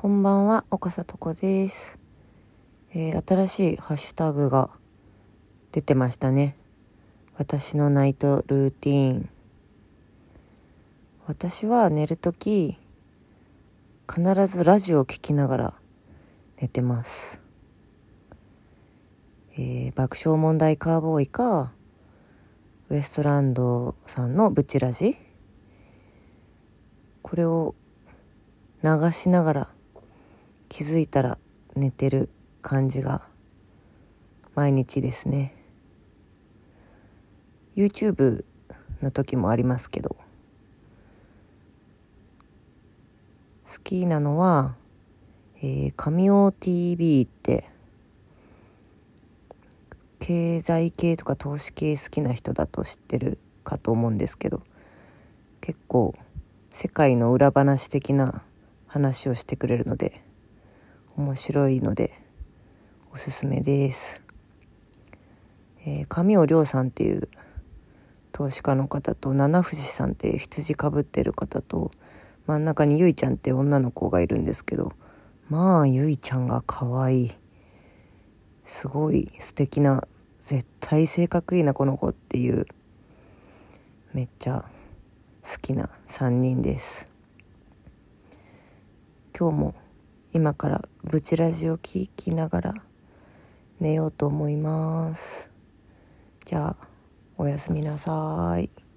こんばんは、岡里子です。えー新しいハッシュタグが出てましたね。私のナイトルーティーン。私は寝るとき、必ずラジオを聴きながら寝てます。えー爆笑問題カーボーイか、ウエストランドさんのブチラジ？これを流しながら気づいたら寝てる感じが毎日ですね。YouTube の時もありますけど好きなのは「えー、神尾 TV」って経済系とか投資系好きな人だと知ってるかと思うんですけど結構世界の裏話的な話をしてくれるので面白いのでおすすめです。えー、上尾亮さんっていう投資家の方と七藤さんって羊かぶってる方と真ん中にゆいちゃんって女の子がいるんですけどまあゆいちゃんが可愛いすごい素敵な絶対性格いいなこの子っていうめっちゃ好きな3人です今日も今からブチラジを聞きながら寝ようと思います。じゃあおやすみなさい。